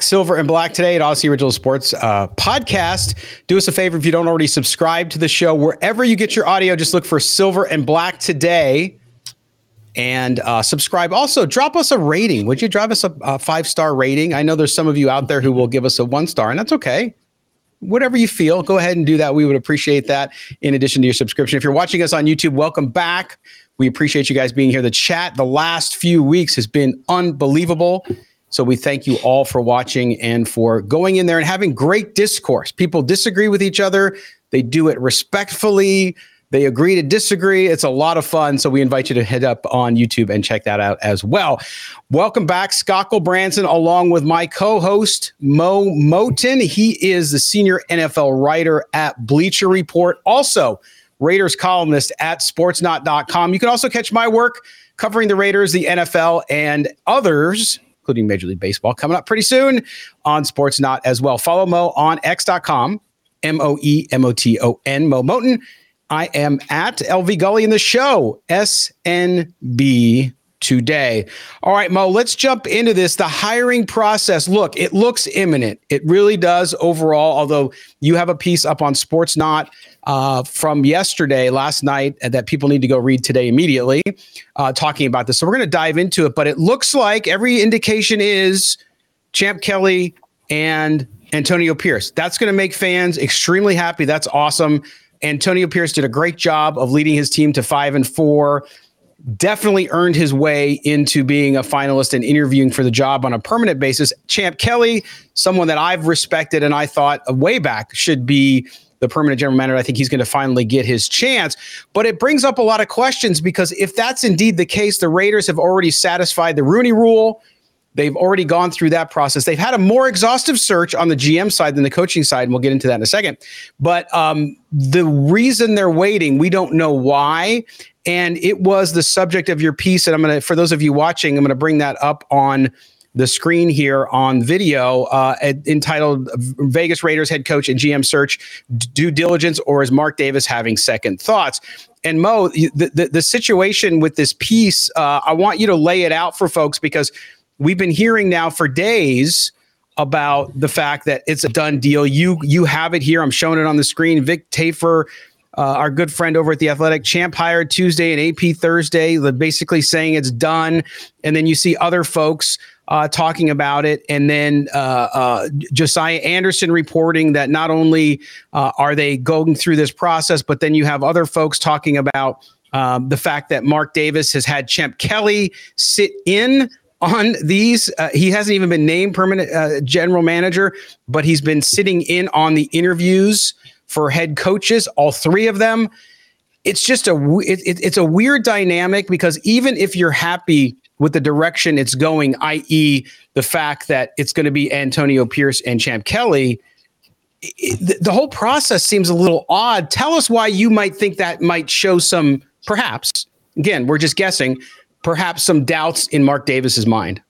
Silver and Black today at Audacy Original Sports uh, podcast. Do us a favor if you don't already subscribe to the show wherever you get your audio. Just look for Silver and Black today and uh, subscribe. Also, drop us a rating. Would you drop us a, a five star rating? I know there's some of you out there who will give us a one star, and that's okay. Whatever you feel, go ahead and do that. We would appreciate that. In addition to your subscription, if you're watching us on YouTube, welcome back. We appreciate you guys being here. The chat the last few weeks has been unbelievable. So we thank you all for watching and for going in there and having great discourse. People disagree with each other, they do it respectfully. They agree to disagree. It's a lot of fun. So we invite you to head up on YouTube and check that out as well. Welcome back, Scott Gulbransen, along with my co-host Moe Moton. He is the senior NFL writer at Bleacher Report, also Raiders columnist at sportsnaut.com. You can also catch my work covering the Raiders, the NFL, and others including Major League Baseball, coming up pretty soon on Sportsnaut as well. Follow Moe on x.com, M O E M O T O N, Moe Moton. I am at LV Gully in the show, SNB today. All right, Moe, let's jump into this. The hiring process. Look, it looks imminent. It really does overall, although you have a piece up on Sportsnaut uh, from yesterday, last night, that people need to go read today immediately, uh, talking about this. So we're going to dive into it. But it looks like every indication is Champ Kelly and Antonio Pierce. That's going to make fans extremely happy. That's awesome. Antonio Pierce did a great job of leading his team to five and four. Definitely earned his way into being a finalist and interviewing for the job on a permanent basis. Champ Kelly, someone that I've respected and I thought way back should be the permanent general manager. I think he's going to finally get his chance. But it brings up a lot of questions because if that's indeed the case, the Raiders have already satisfied the Rooney rule. They've already gone through that process. They've had a more exhaustive search on the GM side than the coaching side, and we'll get into that in a second. But um, the reason they're waiting, we don't know why. And it was the subject of your piece. And I'm going to, for those of you watching, I'm going to bring that up on the screen here on video uh, entitled Vegas Raiders head coach and GM search due diligence or is Mark Davis having second thoughts? And Moe, the, the, the situation with this piece, uh, I want you to lay it out for folks because we've been hearing now for days about the fact that it's a done deal. You you have it here. I'm showing it on the screen. Vic Tafur, uh, our good friend over at the Athletic, champ hired Tuesday and AP Thursday, basically saying it's done. And then you see other folks uh, talking about it, and then uh, uh, Josina Anderson reporting that not only uh, are they going through this process, but then you have other folks talking about um, the fact that Mark Davis has had Champ Kelly sit in on these. Uh, he hasn't even been named permanent uh, general manager, but he's been sitting in on the interviews for head coaches, all three of them. It's just a it, it, it's a weird dynamic because even if you're happy with the direction it's going, i.e., the fact that it's going to be Antonio Pierce and Champ Kelly. It, the whole process seems a little odd. Tell us why you might think that might show some, perhaps, again, we're just guessing, perhaps some doubts in Mark Davis's mind.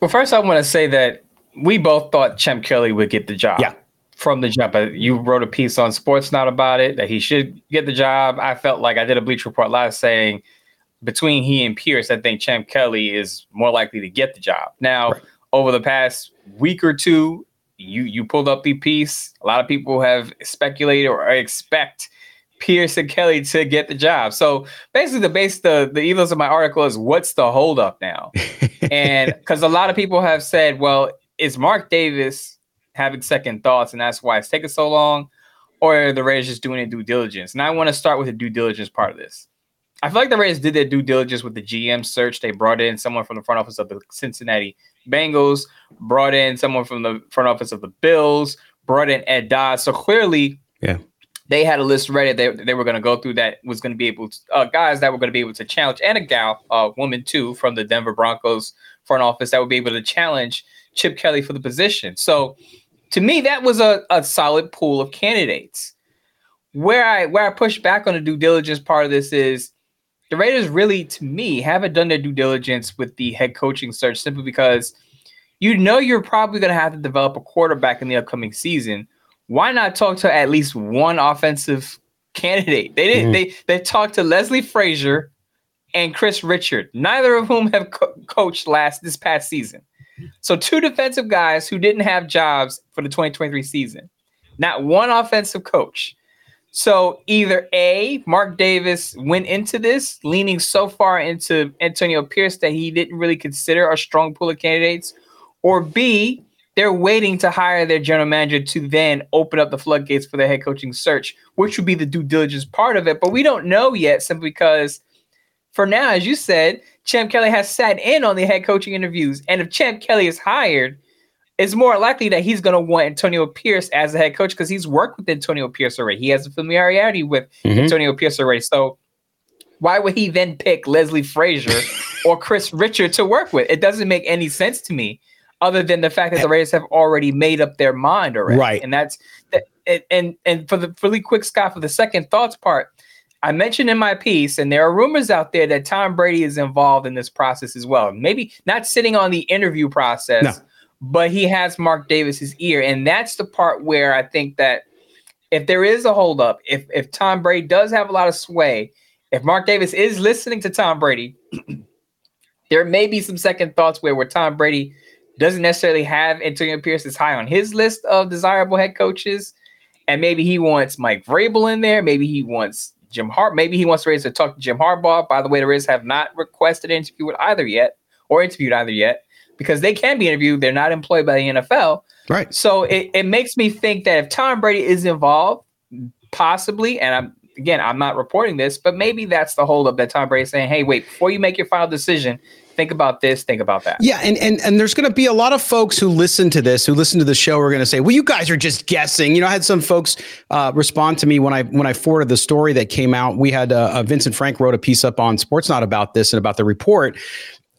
Well, first, I want to say that we both thought Champ Kelly would get the job. Yeah. From the jump, uh, you wrote a piece on Sportsnaut about it that he should get the job. I felt like I did a Bleacher Report live saying between he and Pierce, I think Champ Kelly is more likely to get the job. Now, right. over the past week or two, you you pulled up the piece. A lot of people have speculated or expect Pierce and Kelly to get the job. So basically, the base the the ethos of my article is what's the holdup now? and because a lot of people have said, well, is Mark Davis having second thoughts, and that's why it's taking so long, or the Raiders just doing a due diligence? And I want to start with the due diligence part of this. I feel like the Raiders did their due diligence with the GM search. They brought in someone from the front office of the Cincinnati Bengals, brought in someone from the front office of the Bills, brought in Ed Dodd. So clearly, yeah, they had a list ready. They, they were going to go through that was going to be able to uh, guys that were going to be able to challenge and a gal, a uh, woman too, from the Denver Broncos front office that would be able to challenge Chip Kelly for the position. So to me, that was a, a solid pool of candidates. Where I where I push back on the due diligence part of this is the Raiders really, to me, haven't done their due diligence with the head coaching search simply because you know you're probably going to have to develop a quarterback in the upcoming season. Why not talk to at least one offensive candidate? They didn't. Mm-hmm. They they talked to Leslie Frazier and Kris Richard, neither of whom have co- coached last this past season. So two defensive guys who didn't have jobs for the 2023 season. Not one offensive coach. So either A, Mark Davis went into this leaning so far into Antonio Pierce that he didn't really consider a strong pool of candidates, or B, they're waiting to hire their general manager to then open up the floodgates for their head coaching search, which would be the due diligence part of it. But we don't know yet simply because for now, as you said, Champ Kelly has sat in on the head coaching interviews. And if Champ Kelly is hired, it's more likely that he's going to want Antonio Pierce as the head coach because he's worked with Antonio Pierce already. He has a familiarity with mm-hmm. Antonio Pierce already. So why would he then pick Leslie Frazier or Kris Richard to work with? It doesn't make any sense to me, other than the fact that the Raiders have already made up their mind already. Right. And that's that. And and for the really quick Scott for the second thoughts part, I mentioned in my piece, and there are rumors out there that Tom Brady is involved in this process as well. Maybe not sitting on the interview process. No but he has Mark Davis's ear, and that's the part where I think that if there is a holdup, if if Tom Brady does have a lot of sway, if Mark Davis is listening to Tom Brady, there may be some second thoughts where where Tom Brady doesn't necessarily have Antonio Pierce as high on his list of desirable head coaches, and maybe he wants Mike Vrabel in there, maybe he wants Jim Hart, maybe he wants Rays to talk to Jim Harbaugh. By the way, the Rays have not requested an interview with either yet, or interviewed either yet because they can be interviewed. They're not employed by the NFL. Right. So it, it makes me think that if Tom Brady is involved, possibly, and I'm again, I'm not reporting this, but maybe that's the holdup that Tom Brady is saying, hey, wait, before you make your final decision, think about this, think about that. Yeah, and and and there's going to be a lot of folks who listen to this, who listen to the show, are going to say, "Well, you guys are just guessing." You know, I had some folks uh, respond to me when I when I forwarded the story that came out. We had uh, uh, Vincent Frank wrote a piece up on Sportsnaut about this and about the report,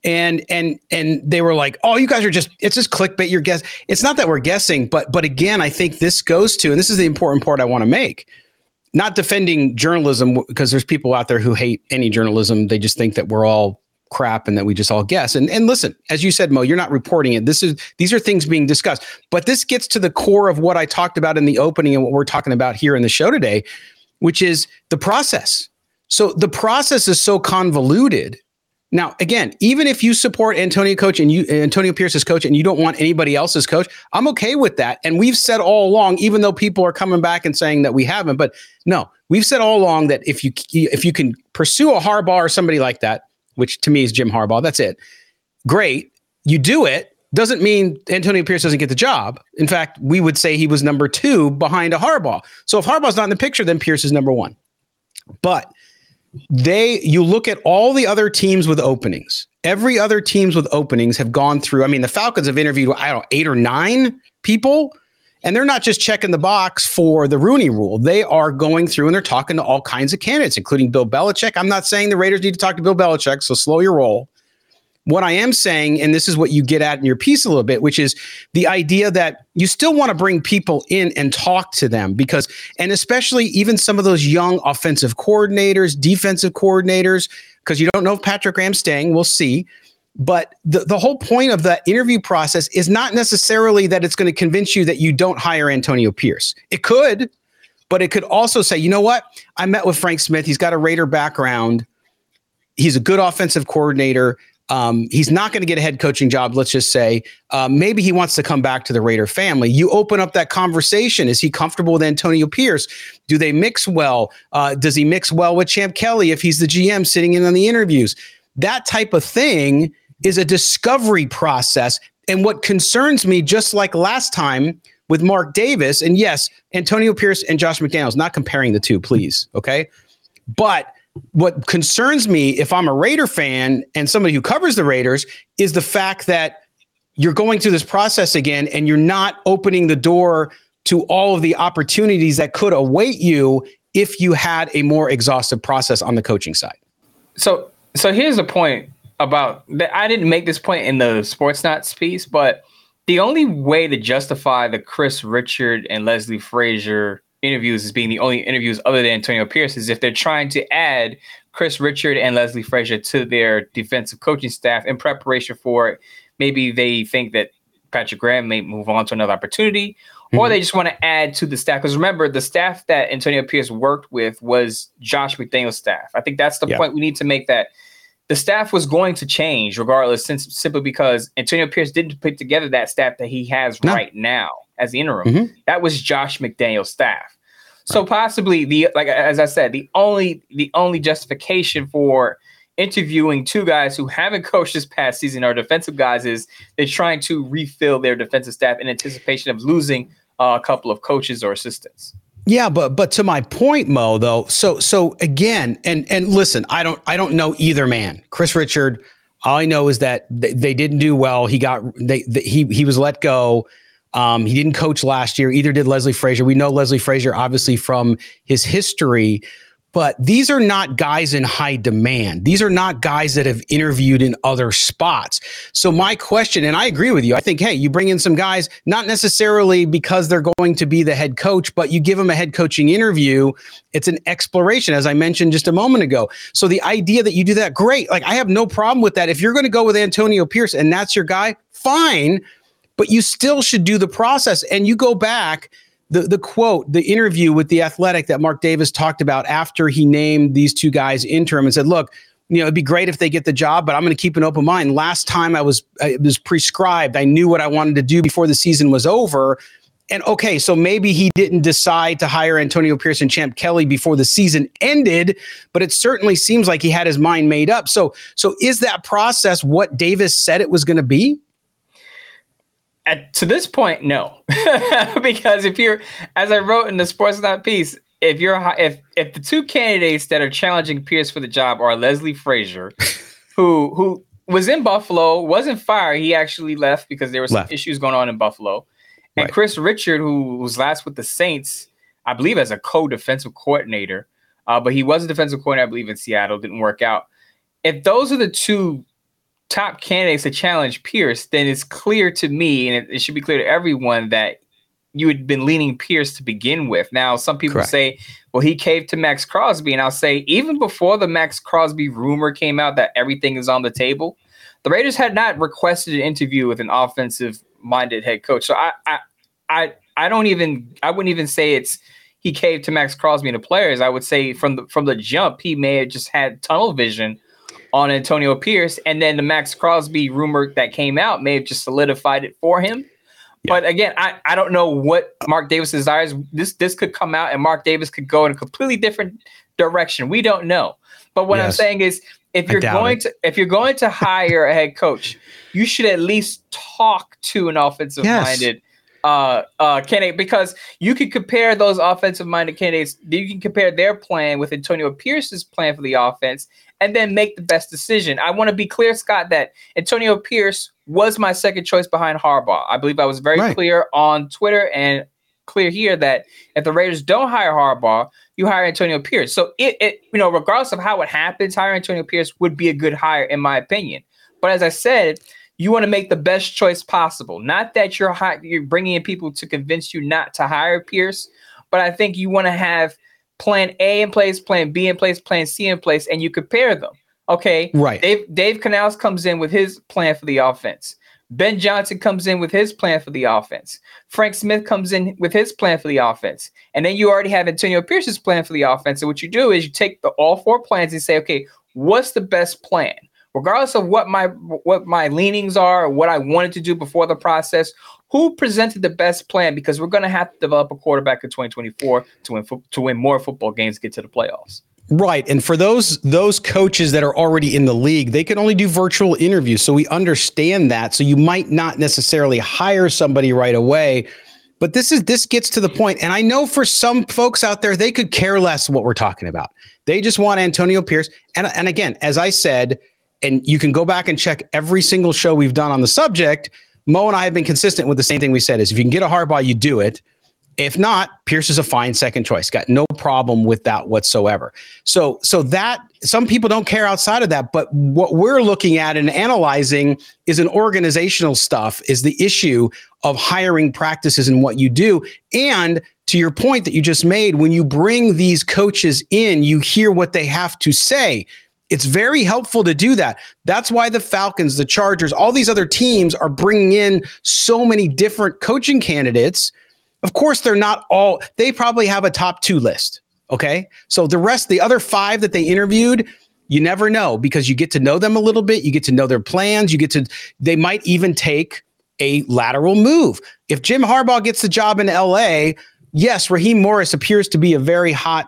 and and and they were like, "Oh, you guys are just it's just clickbait. You're guess." It's not that we're guessing, but but again, I think this goes to, and this is the important part I want to make. Not defending journalism because there's people out there who hate any journalism. They just think that we're all crap and that we just all guess. And and listen, as you said, Moe, you're not reporting it. This is these are things being discussed. But this gets to the core of what I talked about in the opening and what we're talking about here in the show today, which is the process. So the process is so convoluted now, again, even if you support Antonio coach and you Antonio Pierce's coach and you don't want anybody else's coach, I'm okay with that. And we've said all along, even though people are coming back and saying that we haven't, but no, we've said all along that if you if you can pursue a Harbaugh or somebody like that, which to me is Jim Harbaugh, that's it. Great, you do it. Doesn't mean Antonio Pierce doesn't get the job. In fact, we would say he was number two behind a Harbaugh. So if Harbaugh's not in the picture, then Pierce is number one. But they you look at all the other teams with openings. Every other teams with openings have gone through. I mean, the Falcons have interviewed I don't know eight or nine people, and they're not just checking the box for the Rooney Rule. They are going through and they're talking to all kinds of candidates, including Bill Belichick. I'm not saying the Raiders need to talk to Bill Belichick, so slow your roll. What I am saying, and this is what you get at in your piece a little bit, which is the idea that you still want to bring people in and talk to them because, and especially even some of those young offensive coordinators, defensive coordinators, because you don't know if Patrick Graham's staying. We'll see. But the, the whole point of the interview process is not necessarily that it's going to convince you that you don't hire Antonio Pierce. It could, but it could also say, you know what? I met with Frank Smith. He's got a Raider background He's a good offensive coordinator. Um, he's not going to get a head coaching job, let's just say. Uh, maybe he wants to come back to the Raider family. You open up that conversation. Is he comfortable with Antonio Pierce? Do they mix well? Uh, does he mix well with Champ Kelly if he's the GM sitting in on the interviews? That type of thing is a discovery process. And what concerns me, just like last time with Mark Davis, and yes, Antonio Pierce and Josh McDaniels, not comparing the two, please. Okay. But what concerns me if I'm a Raider fan and somebody who covers the Raiders is the fact that you're going through this process again and you're not opening the door to all of the opportunities that could await you if you had a more exhaustive process on the coaching side. So so here's the point about that I didn't make this point in the Sportsnaut piece, but the only way to justify the Kris Richard and Leslie Frazier interviews as being the only interviews other than Antonio Pierce is if they're trying to add Kris Richard and Leslie Frazier to their defensive coaching staff in preparation for it. maybe they think that Patrick Graham may move on to another opportunity, mm-hmm. or they just want to add to the staff. Because remember, the staff that Antonio Pierce worked with was Josh McDaniel's staff. I think that's the yeah. point we need to make that the staff was going to change regardless, since simply because Antonio Pierce didn't put together that staff that he has no. right now as the interim. Mm-hmm. That was Josh McDaniel's staff. So right. possibly the like as I said, the only the only justification for interviewing two guys who haven't coached this past season are defensive guys is they're trying to refill their defensive staff in anticipation of losing uh, a couple of coaches or assistants. Yeah, but but to my point, Moe, though, so so again, and and listen, I don't I don't know either man. Kris Richard, all I know is that they, they didn't do well. He got they, they he he was let go. Um, he didn't coach last year. Either did Leslie Frazier. We know Leslie Frazier obviously from his history but these are not guys in high demand. These are not guys that have interviewed in other spots. So my question, and I agree with you, I think, hey, you bring in some guys, not necessarily because they're going to be the head coach, but you give them a head coaching interview. It's an exploration, as I mentioned just a moment ago. So the idea that you do that, great. Like I have no problem with that. If you're going to go with Antonio Pierce and that's your guy, fine. But you still should do the process. And you go back the the quote, the interview with the Athletic that Mark Davis talked about after he named these two guys interim and said, "Look, you know, it'd be great if they get the job, but I'm going to keep an open mind." Last time I was it was prescribed. I knew what I wanted to do before the season was over. And okay, so maybe he didn't decide to hire Antonio Pearson, Champ Kelly before the season ended, but it certainly seems like he had his mind made up. So, so is that process what Davis said it was going to be? At, to this point, no, because if you're, as I wrote in the Sportsnaut piece, if you're if if the two candidates that are challenging Pierce for the job are Leslie Frazier, who who was in Buffalo, wasn't fired, he actually left because there were some left. issues going on in Buffalo, and right. Kris Richard, who was last with the Saints, I believe as a co-defensive coordinator, uh, but he was a defensive coordinator, I believe, in Seattle, didn't work out. If those are the two top candidates to challenge Pierce, then it's clear to me, and it, it, should be clear to everyone that you had been leaning Pierce to begin with. Now, some people Correct. say, well, he caved to Maxx Crosby. And I'll say, even before the Maxx Crosby rumor came out that everything is on the table, the Raiders had not requested an interview with an offensive minded head coach. So I, I, I, I don't even, I wouldn't even say it's, he caved to Maxx Crosby and the players. I would say from the from the jump, he may have just had tunnel vision on Antonio Pierce, and then the Maxx Crosby rumor that came out may have just solidified it for him. Yeah. But again, I, I don't know what Mark Davis desires. This this could come out and Mark Davis could go in a completely different direction. We don't know. But what yes. I'm saying is if you're going it. to if you're going to hire a head coach, you should at least talk to an offensive minded yes. Uh uh candidate because you can compare those offensive minded candidates. You can compare their plan with Antonio Pierce's plan for the offense and then make the best decision. I want to be clear, Scott, that Antonio Pierce was my second choice behind Harbaugh. I believe I was very right. clear on Twitter and clear here that if the Raiders don't hire Harbaugh, you hire Antonio Pierce. So it, it you know, regardless of how it happens, hiring Antonio Pierce would be a good hire in my opinion. But as I said, you want to make the best choice possible. Not that you're hi- you're bringing in people to convince you not to hire Pierce, but I think you want to have plan A in place, plan B in place, plan C in place, and you compare them. Okay. Right. Dave Dave Canales comes in with his plan for the offense. Ben Johnson comes in with his plan for the offense. Frank Smith comes in with his plan for the offense. And then you already have Antonio Pierce's plan for the offense. And what you do is you take the all four plans and say, okay, what's the best plan? Regardless of what my what my leanings are, or what I wanted to do before the process, who presented the best plan? Because we're going to have to develop a quarterback in 2024 to win to win more football games, get to the playoffs. Right. And for those those coaches that are already in the league, they can only do virtual interviews. So we understand that. So you might not necessarily hire somebody right away. But this is this gets to the point. And I know for some folks out there, they could care less what we're talking about. They just want Antonio Pierce. And, and again, as I said, and you can go back and check every single show we've done on the subject. Moe and I have been consistent with the same thing we said is if you can get a Harbaugh, you do it. If not, Pierce is a fine second choice. Got no problem with that whatsoever. So, so that some people don't care outside of that, but what we're looking at and analyzing is an organizational stuff, is the issue of hiring practices and what you do. And to your point that you just made, when you bring these coaches in, you hear what they have to say. It's very helpful to do that. That's why the Falcons, the Chargers, all these other teams are bringing in so many different coaching candidates of course, they're not all, they probably have a top two list. Okay. So the rest, the other five that they interviewed, you never know because you get to know them a little bit. You get to know their plans. You get to, they might even take a lateral move. If Jim Harbaugh gets the job in LA, yes, Raheem Morris appears to be a very hot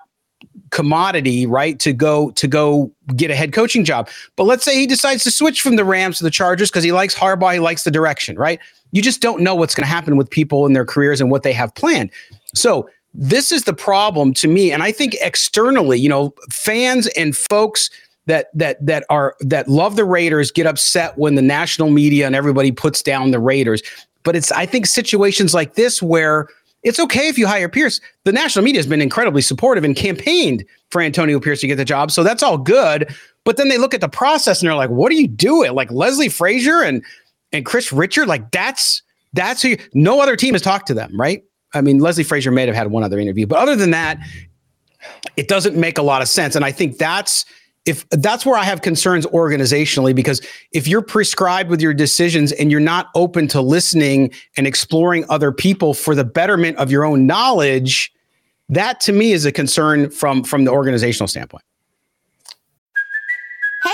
commodity, right? To go to go get a head coaching job. But let's say he decides to switch from the Rams to the Chargers because he likes Harbaugh, he likes the direction, right? you just don't know what's going to happen with people in their careers and what they have planned. So this is the problem to me and i think externally you know fans and folks that that that are that love the raiders get upset when the national media and everybody puts down the raiders but it's i think situations like this where it's okay if you hire pierce the national media has been incredibly supportive and campaigned for antonio pierce to get the job so that's all good but then they look at the process and they're like what are you doing like leslie frazier and and Kris Richard, like that's that's who you, no other team has talked to them, right? I mean, Leslie Frazier may have had one other interview, but other than that, it doesn't make a lot of sense. And I think that's if that's where I have concerns organizationally, because if you're prescribed with your decisions and you're not open to listening and exploring other people for the betterment of your own knowledge, that to me is a concern from from the organizational standpoint.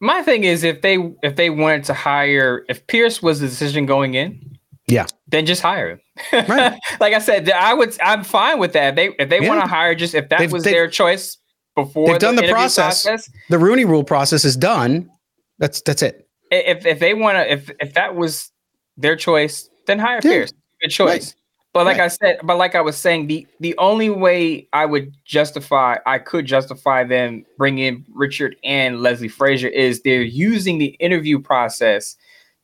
my thing is if they if they wanted to hire if Pierce was the decision going in, yeah, then just hire him. Right. like I said, I would I'm fine with that. They if they yeah. want to hire just if that they've, was their choice before they've the done the process, process, the Rooney Rule process is done. That's that's it. If if they want to if if that was their choice, then hire yeah. Pierce. Good choice. Right. But like right. I said, but like I was saying, the the only way I would justify, I could justify them bringing in Richard and Leslie Frazier is they're using the interview process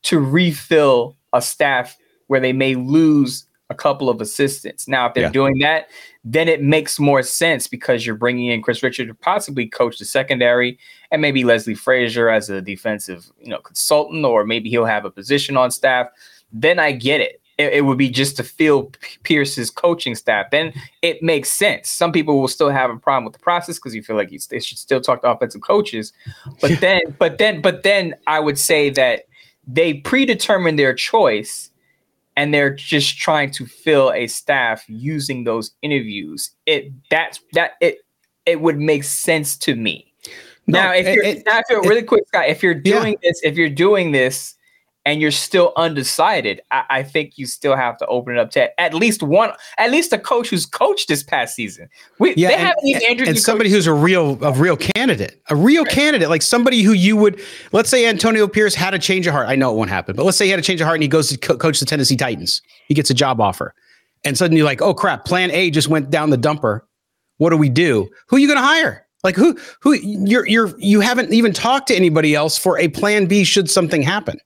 to refill a staff where they may lose a couple of assistants. Now, if they're yeah. doing that, then it makes more sense because you're bringing in Kris Richard to possibly coach the secondary, and maybe Leslie Frazier as a defensive, you know, consultant, or maybe he'll have a position on staff. Then I get it it, it would be just to fill Pierce's coaching staff. Then it makes sense. Some people will still have a problem with the process because you feel like you, they should still talk to offensive coaches. But then, but then, but then I would say that they predetermine their choice and they're just trying to fill a staff using those interviews. It that's that it it would make sense to me. No, now, if you're it, now, if you're really quick, Scott, if you're doing yeah. this, if you're doing this and you're still undecided, I, I, think you still have to open it up to at least one, at least a coach who's coached this past season. We, yeah, and, and, and somebody who's a real, a real candidate, a real right. candidate, like somebody who you would, let's say Antonio Pierce had a change of heart. I know it won't happen, but let's say he had a change of heart and he goes to co- coach the Tennessee Titans. He gets a job offer, and suddenly you're like, oh crap, Plan A just went down the dumper. What do we do? Who are you going to hire? Like who? Who? You're you're you haven't even talked to anybody else for a Plan B should something happen.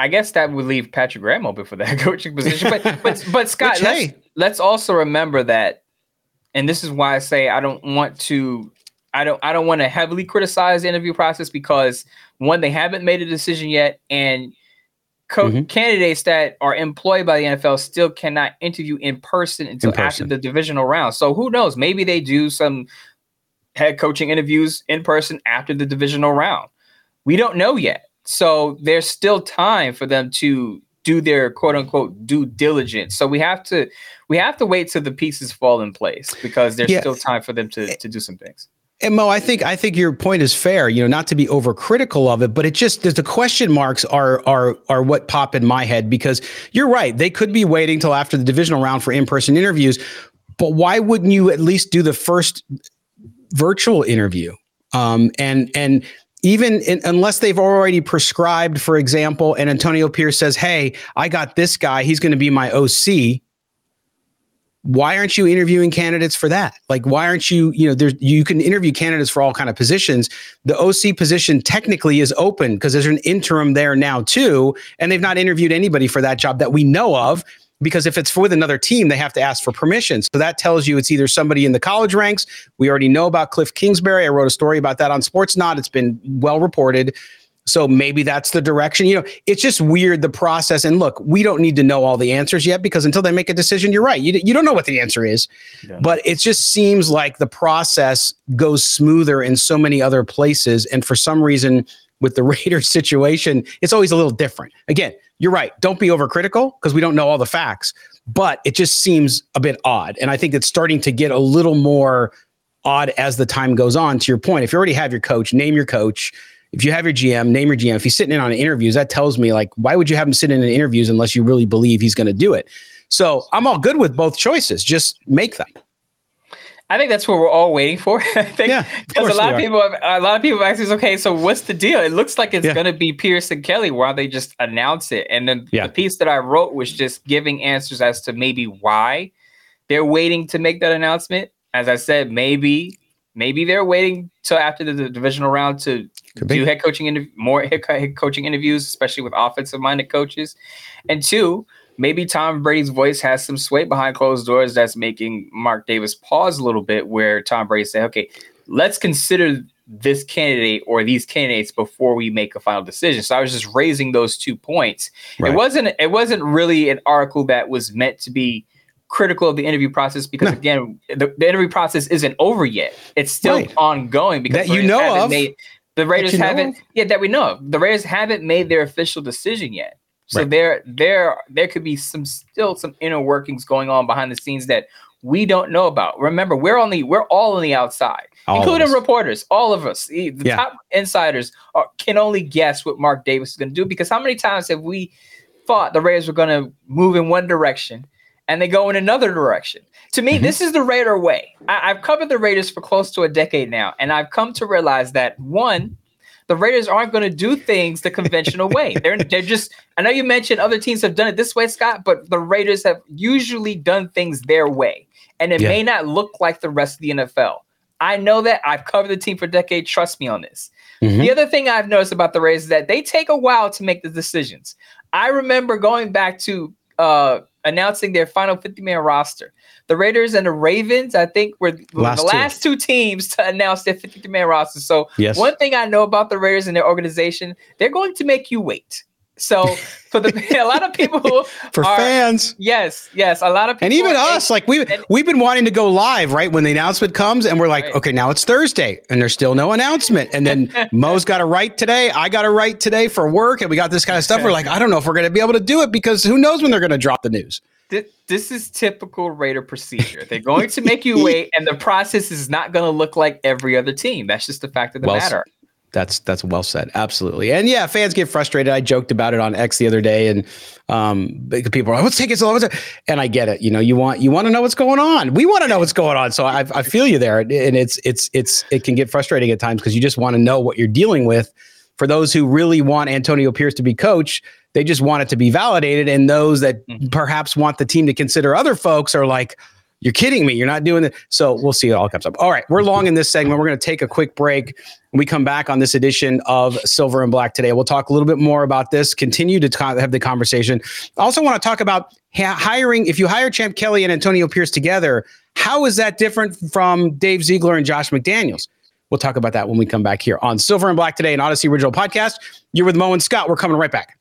I guess that would leave Patrick Graham open for that coaching position. But but but Scott, Which, let's, hey. let's also remember that, and this is why I say I don't want to I don't I don't want to heavily criticize the interview process because one, they haven't made a decision yet, and co- Mhm. candidates that are employed by the NFL still cannot interview in person until In person. after the divisional round. So who knows? Maybe they do some head coaching interviews in person after the divisional round. We don't know yet. So there's still time for them to do their quote unquote due diligence. So we have to we have to wait till the pieces fall in place because there's Yeah. still time for them to to do some things. And Moe, I think I think your point is fair. You know, not to be overcritical of it, but it just the question marks are are are what pop in my head because you're right. They could be waiting till after the divisional round for in person interviews, but why wouldn't you at least do the first virtual interview? Um, and and even in, unless they've already prescribed, for example, and Antonio Pierce says, "Hey, I got this guy. He's going to be my OC." why aren't you interviewing candidates for that like why aren't you you know there's you can interview candidates for all kind of positions the oc position technically is open because there's an interim there now too and they've not interviewed anybody for that job that we know of because if it's with another team they have to ask for permission so that tells you it's either somebody in the college ranks we already know about cliff kingsbury i wrote a story about that on sportsnaut it's been well reported so maybe that's the direction. You know, it's just weird the process. And look, we don't need to know all the answers yet because until they make a decision, you're right. You, you don't know what the answer is. But it just seems like the process goes smoother in so many other places. And for some reason, with the Raiders situation, it's always a little different. Again, you're right. Don't be overcritical because we don't know all the facts. But it just seems a bit odd. And I think it's starting to get a little more odd as the time goes on. To your point, if you already have your coach, name your coach. If you have your GM, name your GM. If he's sitting in on interviews, that tells me like, why would you have him sit in interviews unless you really believe he's going to do it? So I'm all good with both choices. Just make them. I think that's what we're all waiting for. I think Yeah, because course a lot of people, have, a lot of people ask us, okay, so what's the deal? It looks like it's Yeah. going to be Pierce and Kelly. Why don't they just announce it? And then Yeah. the piece that I wrote was just giving answers as to maybe why they're waiting to make that announcement. As I said, maybe maybe they're waiting till after the, the divisional round to Could be. do head coaching interv- more head, head coaching interviews, especially with offensive minded coaches. And two, maybe Tom Brady's voice has some sway behind closed doors that's making Mark Davis pause a little bit, where Tom Brady said, okay, let's consider this candidate or these candidates before we make a final decision. So I was just raising those two points. Right. It wasn't it wasn't really an article that was meant to be critical of the interview process because No. again, the, the interview process isn't over yet. It's still Right. ongoing because That you know of. Made, the Raiders haven't of? yeah that we know of. The Raiders haven't made their official decision yet. So Right. there there there could be some still some inner workings going on behind the scenes that we don't know about. Remember, we're only we're all on the outside, All including reporters. All of us, the Yeah. top insiders, are, can only guess what Mark Davis is going to do. Because how many times have we thought the Raiders were going to move in one direction and they go in another direction? To me, Mhm. this is the Raider way. I, I've covered the Raiders for close to a decade now, and I've come to realize that one, the Raiders aren't going to do things the conventional way. They're they're just. I know you mentioned other teams have done it this way, Scott, but the Raiders have usually done things their way, and it Yeah. may not look like the rest of the NFL. I know that I've covered the team for decades. Trust me on this. Mhm. The other thing I've noticed about the Raiders is that they take a while to make the decisions. I remember going back to uh, announcing their final 50 man roster. The Raiders and the Ravens, I think, were Last the last two teams to announce their 50 man roster. So, Yes. one thing I know about the Raiders and their organization, they're going to make you wait. So, for the a lot of people who For are, fans. yes, yes, a lot of people, And even are- us, like we and- we've been wanting to go live, right? When the announcement comes, and we're like, Right. okay, now it's Thursday, and there's still no announcement. And then Moe's got to write today, I got to write today for work, and we got this kind of stuff. We're like, I don't know if we're going to be able to do it because who knows when they're going to drop the news. Thi- this is typical Raider procedure. They're going to make you wait, and the process is not going to look like every other team. That's just the fact of the Well matter. That's that's well said, absolutely. And yeah, fans get frustrated. I joked about it on X the other day, and um, people are like, "What's taking so long?" What's And I get it. You know, you want you want to know what's going on. We want to know what's going on. So I, I feel you there, and it's it's it's it can get frustrating at times because you just want to know what you're dealing with. For those who really want Antonio Pierce to be coach, they just want it to be validated, and those that Mhm. perhaps want the team to consider other folks are like. You're kidding me. You're not doing it. So we'll see. It all comes up. All right. We're long in this segment. We're going to take a quick break. When we come back on this edition of Silver and Black today, we'll talk a little bit more about this, continue to have the conversation. I also want to talk about hiring. If you hire Champ Kelly and Antonio Pierce together, how is that different from Dave Ziegler and Josh McDaniels? We'll talk about that when we come back here on Silver and Black today, an Audacy original podcast. You're with Moe and Scott. We're coming right back.